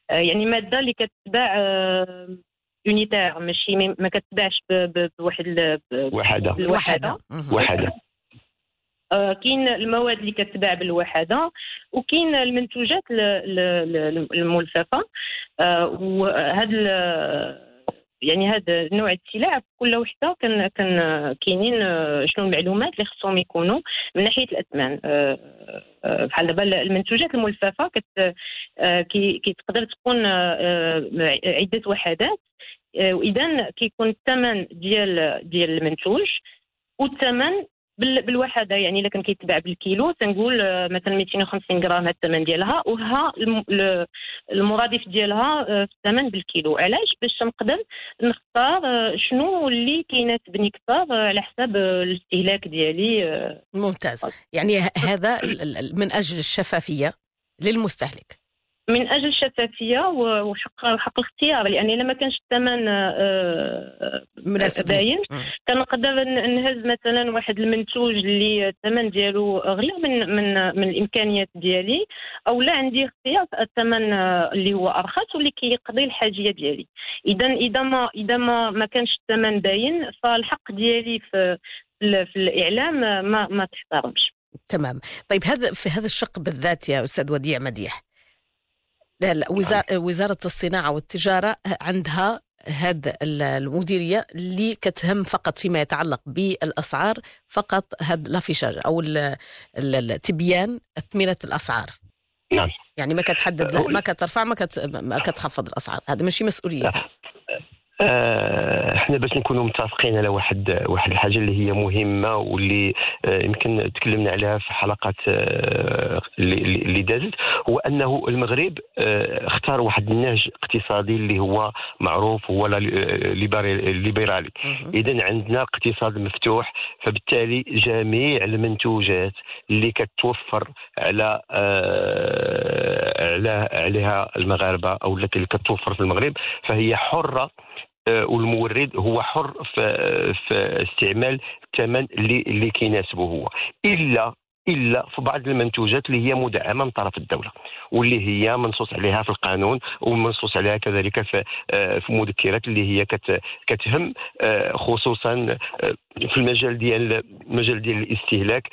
يعني مادة اللي كتباع آه unitaire ماشي ما كتباعش بواحد وحدة. الوحده وحدة. آه، كاين المواد اللي كتباع بالوحدة وكاين المنتوجات الملففة. آه، وهذا يعني هذا نوع السلع كل وحدة كان كان كاينين آه، شنو المعلومات اللي خصهم يكونوا من ناحية الأثمان. بحال دابا المنتوجات الملففة كت كي تقدر تكون عدة وحدات. واذا كيكون الثمن ديال ديال المنتوج والثمن بالوحده يعني الا كان كيتباع بالكيلو تنقول آه، مثلا 250 غرام هذا الثمن ديالها وها المرادف ديالها آه، في الثمن بالكيلو. علاش؟ باش نقدر نختار آه، شنو اللي كيناسبني أكثر على حساب الاستهلاك ديالي ممتاز. يعني هذا من أجل الشفافية للمستهلك. من أجل الشفافيه وحق حق الاختيار لأن إلا ما كانش الثمن آه، مناسب. باين. كنقدر نهز مثلا واحد المنتوج اللي الثمن ديالو أغلى من من من الإمكانيات ديالي أو لا عندي اختيار الثمن آه، اللي هو أرخص واللي كيقضي الحاجية ديالي. اذا إذا ما إذا ما ما كانش الثمن باين فالحق ديالي في في الإعلام ما ما تحترمش. تمام. طيب هذا في هذا الشق بالذات يا أستاذ وديع مديح لا لا وزارة, وزارة الصناعة والتجارة عندها هذا المديرية اللي كتهم فقط فيما يتعلق بالأسعار فقط هذا لافيشاج أو التبيان ثمينة الأسعار. نعم. يعني ما كتحدد ما كترفع ما, كت... ما كتخفض الأسعار. هذا ماشي مسؤوليتها آه، إحنا باش نكونوا متفقين على واحد واحد الحاجة اللي هي مهمة واللي آه، يمكن تكلمنا عليها في حلقات آه، اللي دازت هو أنه المغرب اختار واحد النهج اقتصادي اللي هو معروف هو ليبرالي. اذا عندنا اقتصاد مفتوح فبالتالي جميع المنتوجات اللي كتوفر على على عليها المغاربة أو التي كتوفر في المغرب فهي حرة آه، والمورد هو حر في, في استعمال الثمن اللي اللي كيناسبه هو. الا إلا في بعض المنتوجات اللي هي مدعمة من طرف الدولة واللي هي منصوص عليها في القانون ومنصوص عليها كذلك في آه، مذكرات اللي هي كتهم آه، خصوصا في المجال ديال المجال ديال الاستهلاك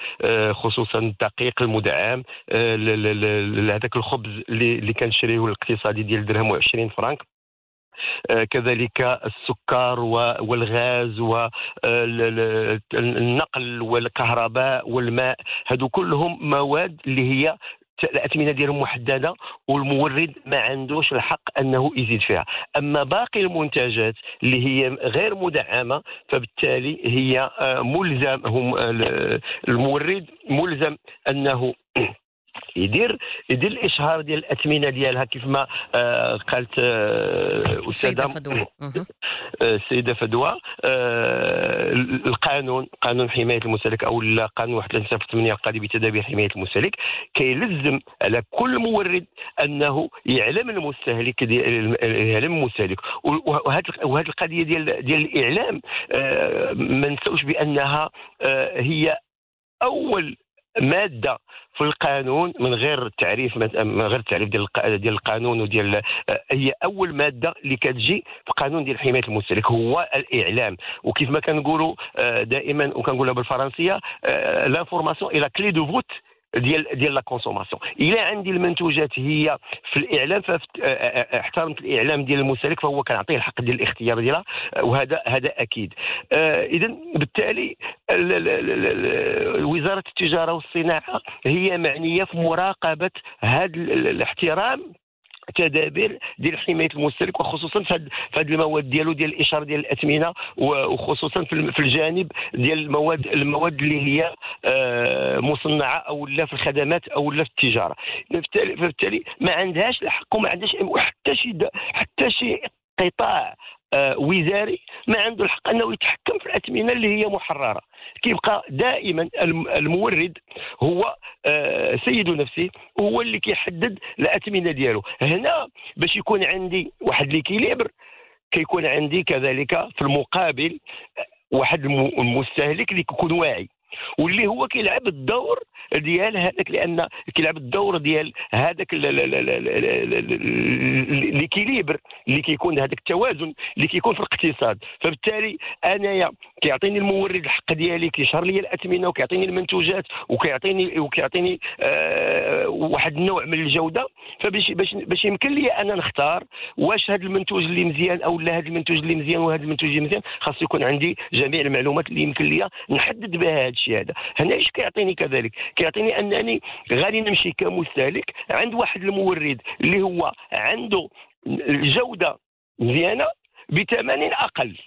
خصوصا الدقيق المدعم لهذاك الخبز اللي كنشريه الاقتصادي ديال درهم و20 فرانك. آه، كذلك السكر والغاز والنقل والكهرباء والماء. هذو كلهم مواد اللي هي الأثمنة ديالهم محددة والمورد ما عندوش الحق أنه يزيد فيها. أما باقي المنتجات اللي هي غير مدعمة فبالتالي هي آه، ملزم هم المورد ملزم أنه يدير يدير الإشهار ديال الأثمنة ديالها كيف ما آه قالت آه أستاذة فدوى السيدة فدوى آه القانون قانون حماية المستهلك أو قانون 31 القاضي بتدابير حماية المستهلك كيلزم على كل مورد أنه يعلم المستهلك يعلم المستهلك. وهذه القضية ديال ديال الإعلام آه ما نساوش بأنها آه هي أول مادة في القانون من غير التعريف من غير التعريف ديال ديال القانون وديال آه، هي أول مادة اللي كتجي في قانون ديال حمايه المستهلك هو الإعلام. وكيف ما كنقولوا آه، دائما وكنقولها بالفرنسية l'information est la clé de voûte ديال ديال la consommation. إلا عندي المنتوجات هي في الإعلام فاحترمت الإعلام ديال المستهلك فهو كنعطيه الحق ديال الاختيار ديالها وهذا هذا أكيد. اذا بالتالي وزارة التجارة والصناعة هي معنية في مراقبة هذا الاحترام تدابير ديال حماية المستهلك وخصوصا في هذه المواد ديالو ديال الإشارة ديال الأثمنة وخصوصا في الجانب ديال المواد المواد اللي هي آه، مصنعة أو لا في الخدمات أو لا في التجارة. فبالتالي ما عندهاش الحق وما عندهاش حتى شي حتى شي قطاع آه، وزاري ما عنده الحق أنه يتحكم في الأثمنة اللي هي محررة. كيبقى دائما المورد هو آه، سيد نفسه هو اللي كيحدد الأثمنة ديالو. هنا باش يكون عندي واحد ليكيليبر كيكون عندي كذلك في المقابل واحد المستهلك اللي كيكون واعي. واللي هو كيلعب الدور ديال هذاك لأن كيلعب الدور ديال هذاك ليكيليبر اللي كيكون هذاك التوازن اللي كيكون في الاقتصاد. فبالتالي أنايا كيعطيني المورد الحق ديالي كيشهر لي الأثمنة وكيعطيني المنتوجات وكيعطيني وكيعطيني آه واحد النوع من الجودة. فباش باش باش يمكن لي أنا نختار واش هذا المنتوج اللي مزيان أو لا هذا المنتوج اللي مزيان وهذا المنتوج اللي مزيان خاص يكون عندي جميع المعلومات اللي يمكن لي نحدد بها هذا الشيء هذا. هنا إيش كيعطيني كذلك؟ كيعطيني أنني غادي نمشي كمستهلك عند واحد المورد اللي هو عنده الجوده مزيانة بثمن أقل.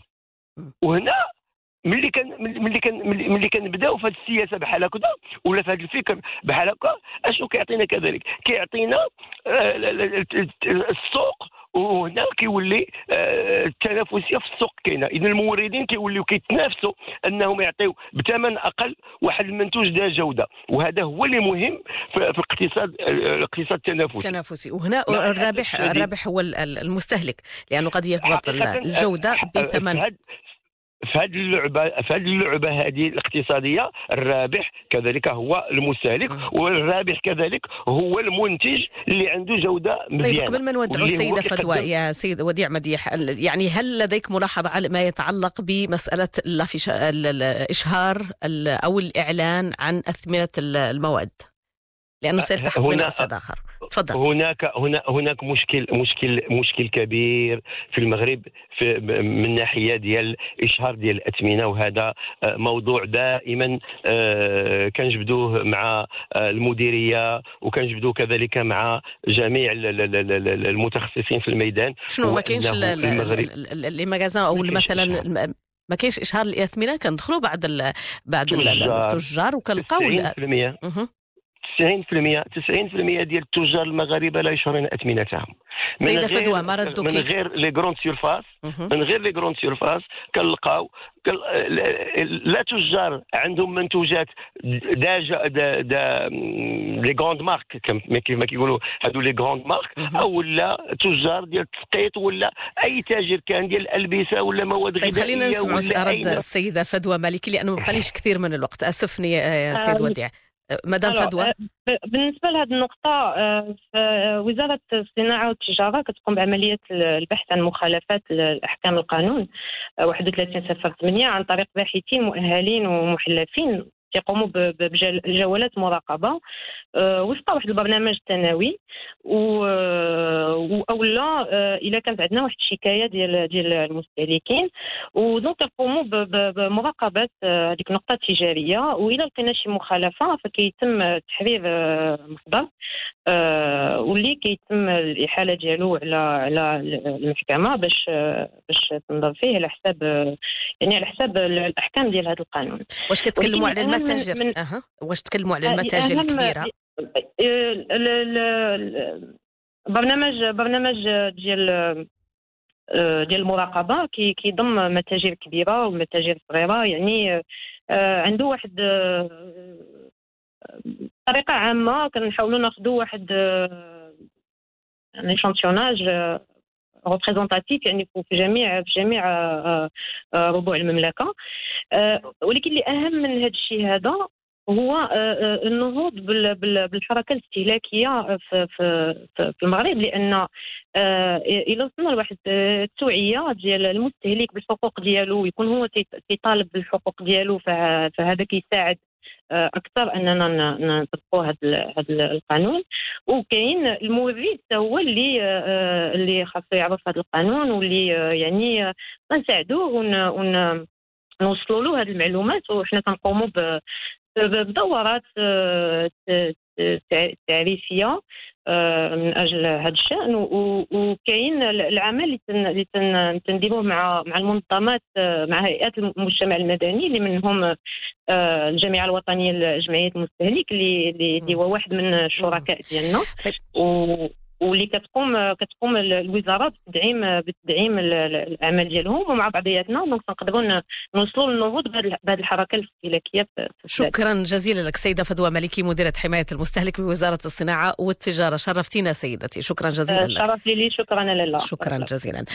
وهنا ملي كان ملي كان ملي كنبداو في هذه السياسة بحال هكذا ولا في هذا الفكر بحال هكا أشنو كيعطينا كذلك؟ كيعطينا آه، السوق وهنا كيولي آه، التنافسية في السوق كاينة. اذا الموردين كيوليو كيتنافسوا أنهم يعطيو بثمن أقل واحد المنتوج ذا جودة. وهذا هو اللي مهم في الاقتصاد الاقتصاد التنافسي. التنافسي. وهنا الرابح الرابح هو المستهلك لأنه قد يقبض الجودة بثمن. في هذه اللعبه في هذه اللعبة هذه الاقتصادية الرابح كذلك هو المستهلك والرابح كذلك هو المنتج اللي عنده جودة مزيانة طيب قبل ما نودعوا السيدة فدوى يا سيد وديع مديح يعني هل لديك ملاحظة على ما يتعلق بمسألة الإشهار أو الإعلان عن أثمنة المواد؟ لأنه سيلتحق بنا أستاذ آخر. تفضل. هناك هنا هناك مشكل مشكل مشكل كبير في المغرب في من ناحية ديال إشهار ديال الاثمنه وهذا آه، موضوع دائما آه، كنجبدوه مع آه، المديرية وكنجبدوه كذلك مع جميع المتخصصين في الميدان. شنو ما كاينش لي magasin أو مثلا ما كاينش إشهار الاثمنه كندخلوا بعد ال بعد التجار وكنلقاو 90% 90% 90% ديال التجار المغاربة لا يشهرون أثمنتهم. سيدة فدوى ما ردوك من غير les grandes surfaces من غير les grandes surfaces كنلقاو لا تجار عندهم منتوجات د د, د les grandes marques كيف ما كيقولوا هادو les grandes marques أو لا تجار ديال التسقيط ولا أي تاجر كان ديال الألبسة ولا مواد غذائيه طيب خلينا نسمعوا رد السيده فدوى مالكي لأنه ما بقاليش كثير من الوقت. أسفني يا سيد وديع. مدام فدوى. آه، بالنسبة لهذه النقطة آه، وزارة الصناعة والتجارة كتقوم بعملية البحث عن مخالفات احكام القانون 31 صفر 8 عن طريق باحثين مؤهلين ومحلفين. تيقوموا بجولات مراقبة. آه، وفق واحد البرنامج الثانوي. أو لا إلا كانت عندنا واحد الشكاية ديال ديال المستهلكين. ودونك كنقوموا بمراقبة آه، هذيك النقطة التجارية. واذا لقينا شي مخالفة فكيتم تحرير آه، محضر واللي كيتم الإحالة ديالو على على المحكمة باش باش تنظر فيه على حساب يعني على حساب الأحكام ديال هذا القانون. واش كتكلموا على المتاجر؟ من... أه. واش تكلموا على المتاجر الكبيرة؟ برنامج برنامج ديال ديال المراقبة كيضم متاجر كبيرة ومتاجر صغيرة. يعني عنده واحد طريقه عامة كنحاولوا ناخذوا واحد يعني شانتيوناج ريبريزونتاتيف يعني في جميع في جميع ربوع المملكة. ولكن اللي أهم من هذا الشيء هذا هو آه، آه، النهوض بالحركة الاستهلاكية في في المغرب لأن آه، إلى وصلنا لواحد التوعية ديال المستهلك بالحقوق ديالو ويكون هو تيطالب بالحقوق ديالو فهذا كيساعد أكثر أننا نطبقوا هذا القانون. وكاين المورد هو اللي اللي خاصو يعرف هذا القانون واللي يعني نساعدوه ون نوصلوا له هذه المعلومات وحنا كنقوموا بدورات آه، تعريفية آه، من أجل هذا الشان وكاين العمل اللي تنديروه مع مع المنظمات آه، مع هيئات المجتمع المدني اللي منهم الجامعة الوطنية لجمعية المستهلك اللي اللي هو واحد من الشركاء ديالنا طيب. واللي كتقوم كتقوم الوزاره بتدعيم بتدعيم الاعمال ديالهم ومع بعضياتنا. دونك نقدروا نوصلوا للنهوض بهذه الحركة الاستهلاكيه شكرا جزيلا لك سيدة فدوى ملكي مديرة حماية المستهلك بوزارة الصناعة والتجارة. شرفتينا سيدتي. شكرا جزيلا لك. شرف لي شكرا لله. شكرا جزيلا.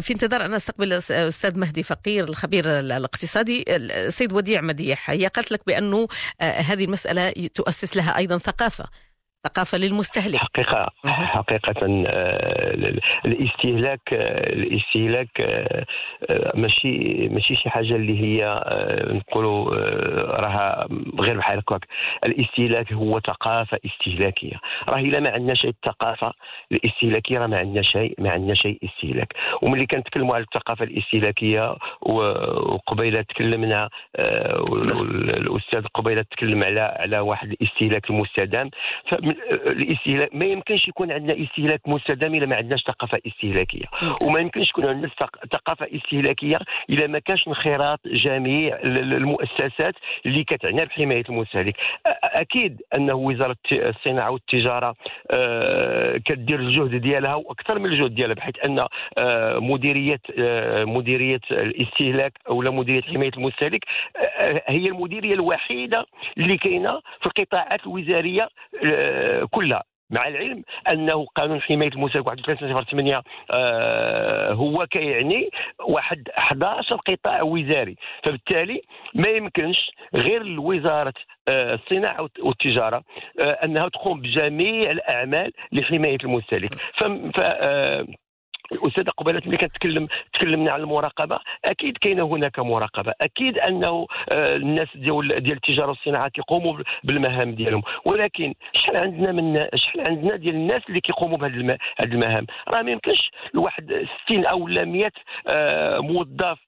في انتظار أن أستقبل الاستاذ مهدي فقير الخبير الاقتصادي السيد وديع مديح. هي قالت لك بأنه آه، هذه المسألة تؤسس لها أيضا ثقافة. ثقافة للمستهلك. حقيقة حقيقة آه، الاستهلاك آه، الاستهلاك آه، ماشي ماشي شي حاجة اللي هي نقولوا راها غير بحال هكاك. الاستهلاك هو ثقافة استهلاكية. راه إلا ما عندنا شيء الثقافه الاستهلاكية راه ما عندنا شيء ما عندنا شيء استهلاك. وملي كنتكلموا على الثقافة الاستهلاكية وقبيلة تكلمنا آه، الأستاذ قبيلة تكلم على على واحد الاستهلاك المستدام فالاستهلاك ما يمكنش يكون عندنا استهلاك مستدام إلا ما عندناش ثقافة استهلاكية. وما يمكنش يكون عندنا ثقافة استهلاكية إلا ما كانش انخراط جميع المؤسسات اللي كتعنى بحماية المستهلك. أكيد أنه وزارة الصناعة والتجارة آه، كدير الجهد ديالها وأكثر من الجهد ديالها بحيث أن آه، مديرية آه، مديرية الاستهلاك أو مديرية حماية المستهلك هي المديرية الوحيدة اللي كاينة في القطاعات الوزارية كلها. مع العلم أنه قانون حمايه المستهلك 31 آه هو كيعني واحد 11 قطاع وزاري فبالتالي ما يمكنش غير وزاره آه الصناعة والتجارة آه أنها تقوم بجميع الأعمال لحمايه المستهلك ف آه، الاستاذه قبيلة ملي كنتكلم تكلمنا على المراقبة. أكيد كاينة هناك مراقبة. أكيد أنه آه، الناس ديال ديال التجارة والصناعة كيقوموا بالمهام ديالهم. ولكن شحال عندنا من شحال عندنا ديال الناس اللي كيقوموا بهذه المهام؟ راه ما يمكنش الواحد 60 أو 100 آه، موظف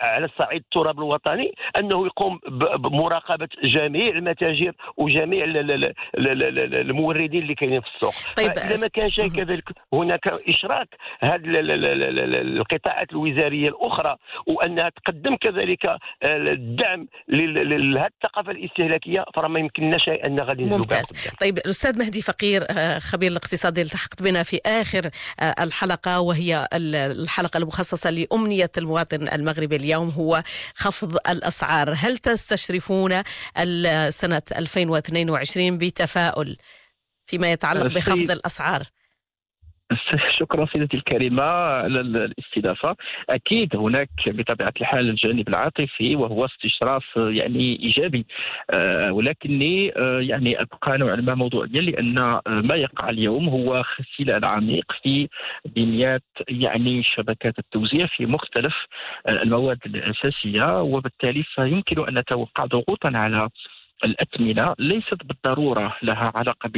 على الصعيد التراب الوطني أنه يقوم بمراقبة جميع المتاجر وجميع الموردين اللي كاينين في السوق. طيب اذا ما كان شيء كذلك هناك إشراك هذه القطاعات الوزارية الأخرى وأنها تقدم كذلك آه، الدعم لهذه الثقافة الاستهلاكية فراه ما يمكننا شيء ان غادي ممتاز. طيب الاستاذ مهدي فقير آه، خبير الاقتصادي التحقت بنا في آخر آه، الحلقة وهي الحلقة المخصصة لأمنية المواطن المغربي اليوم هو خفض الأسعار. هل تستشرفون سنه 2022 بتفاؤل فيما يتعلق بخفض الأسعار؟ شكرا سيدتي الكريمة على الاستضافة. أكيد هناك بطبيعة الحال الجانب العاطفي وهو استشراف يعني إيجابي. آه، ولكني آه، يعني أبقى نوعا ما موضوع ديال لأن آه، ما يقع اليوم هو اختلال عميق في بنيات يعني شبكات التوزيع في مختلف المواد الأساسية. وبالتالي فيمكن أن نتوقع ضغوطا على الأثمنة ليست بالضرورة لها علاقة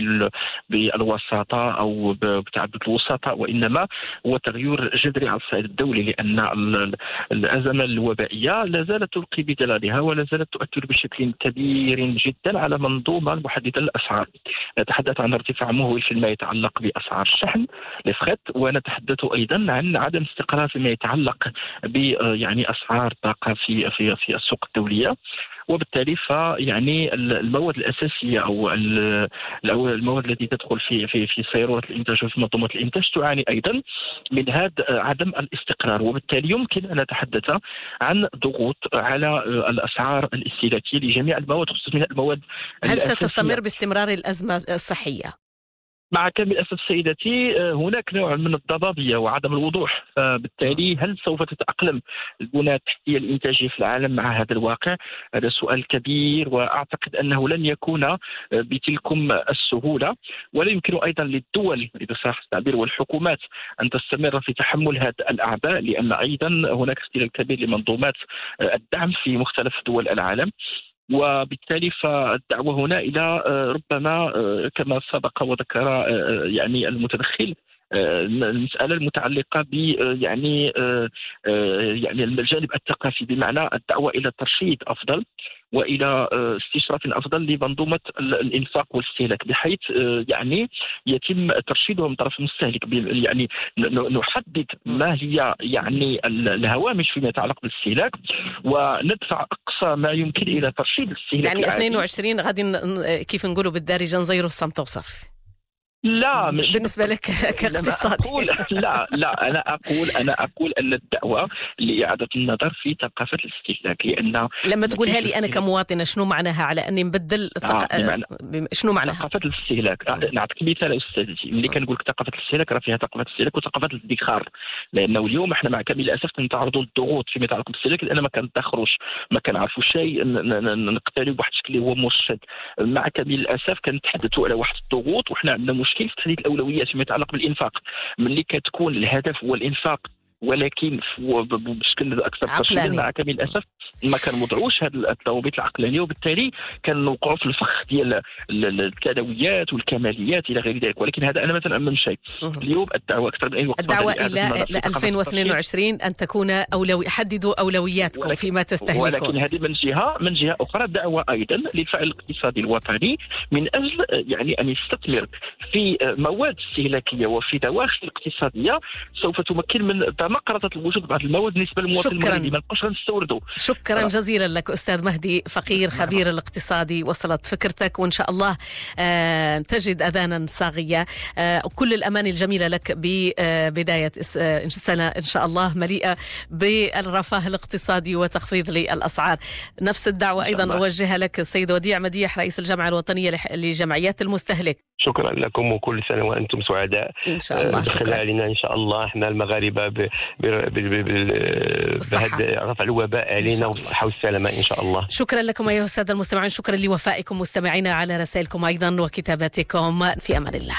بالوساطة أو بتعدد الوسطاء وإنما هو تغيير جذري على الصعيد الدولي لأن الأزمة الوبائية لا زالت تلقي بظلالها ولا زالت تؤثر بشكل كبير جدا على منظومة محددة للأسعار نتحدث عن ارتفاع مهول فيما يتعلق بأسعار الشحن لفخت ونتحدث أيضا عن عدم استقرار فيما يتعلق ب يعني أسعار الطاقة في في في السوق الدولية. وبالتالي فيعني المواد الأساسية أو المواد التي تدخل في في في سيروره الإنتاج وفي منظومه الإنتاج تعاني أيضا من هذا عدم الاستقرار وبالتالي يمكن أن نتحدث عن ضغوط على الأسعار الاستهلاكية لجميع المواد خصوصا من المواد هل ستستمر باستمرار الأزمة الصحية؟ مع كامل الاسف سيدتي آه، هناك نوع من الضبابية وعدم الوضوح فبالتالي هل سوف تتأقلم البنى التحتية الإنتاجية في العالم مع هذا الواقع؟ هذا سؤال كبير وأعتقد أنه لن يكون آه، بتلكم السهولة ولا يمكن أيضا للدول اذا صح التعبير والحكومات أن تستمر في تحمل هذه الأعباء لأن أيضا هناك اختلال كبير لمنظومات آه، الدعم في مختلف دول العالم وبالتالي فالدعوة هنا إلى آه، ربما آه، كما سبق وذكر آه، يعني المتدخل المسألة المتعلقة ب يعني يعني الجانب الثقافي بمعنى الدعوة إلى ترشيد أفضل وإلى استشراف أفضل لمنظومة الإنفاق والاستهلاك بحيث يعني يتم ترشيدهم من طرف المستهلك يعني نحدد ما هي يعني الهوامش فيما يتعلق بالاستهلاك وندفع أقصى ما يمكن إلى ترشيد الاستهلاك يعني 22 غادي كيف نقولوا بالدارجة نزيروا الصمت وصف لا مش بالنسبة لك كاقتصادي أقول لا لا أنا أقول أنا أقول أن الدعوة لإعادة النظر في ثقافة الاستهلاك لأن لما تقولها لي أنا كمواطنة شنو معناها على أني نبدل آه بمعنى... شنو معناها؟ ثقافة الاستهلاك آه. نعطيك مثال استاذتي ملي كنقول لك ثقافة الاستهلاك راه فيها ثقافة الاستهلاك وثقافة الادخار لأنه اليوم إحنا مع كامل الأسف كنتعرضوا للضغوط فيما يتعلق بالاستهلاك لأن ما كندخروش ما كنعرفوا شيء نقتنيو بواحد الشكل اللي هو مرشد مع كامل الأسف كنتحدثوا على واحد الضغوط وحنا عندنا مشكل في تحديد الأولويات فيما يتعلق بالإنفاق. ملي كتكون الهدف هو الإنفاق ولكن بشكل أكثر تفصيل مع كامل الاسف ما كنوضعوش هذه الضوابط العقلانية وبالتالي كنوقعوا في الفخ ديال الثانويات والكماليات إلى غير ذلك. ولكن هذا أنا مثلا امام شيء. اليوم الدعوة أكثر من أي وقت الدعوة إلى 2022 أن تكون اولوي حددوا أولوياتكم فيما تستهلكون. ولكن هذه من جهه من جهة أخرى دعوة أيضا للفعل الاقتصادي الوطني من أجل يعني أن يستثمر في مواد استهلاكية وفي دواخل اقتصادية سوف تمكن من دمقرة الوجود بعض المواد بالنسبة للمواطن المغربي ما نبقاوش نستوردوا شكرا جزيلا لك أستاذ مهدي فقير خبير الاقتصادي وصلت فكرتك وإن شاء الله آه تجد اذانا صاغية. آه كل الاماني الجميلة لك ببدايه سنه إن شاء الله مليئة بالرفاه الاقتصادي وتخفيض للأسعار. نفس الدعوة أيضا أوجهها لك السيد وديع مديح رئيس الجامعة الوطنية لجمعيات المستهلك. شكرا لكم وكل سنة وأنتم سعداء. إن شاء الله دخل علينا إن شاء الله إحنا المغاربة بهذا رفع الوباء علينا والصحه والسلامة إن شاء الله. شكرا لكم أيها الساده المستمعين شكرا لوفائكم مستمعينا على رسائلكم أيضا وكتاباتكم. في أمان الله.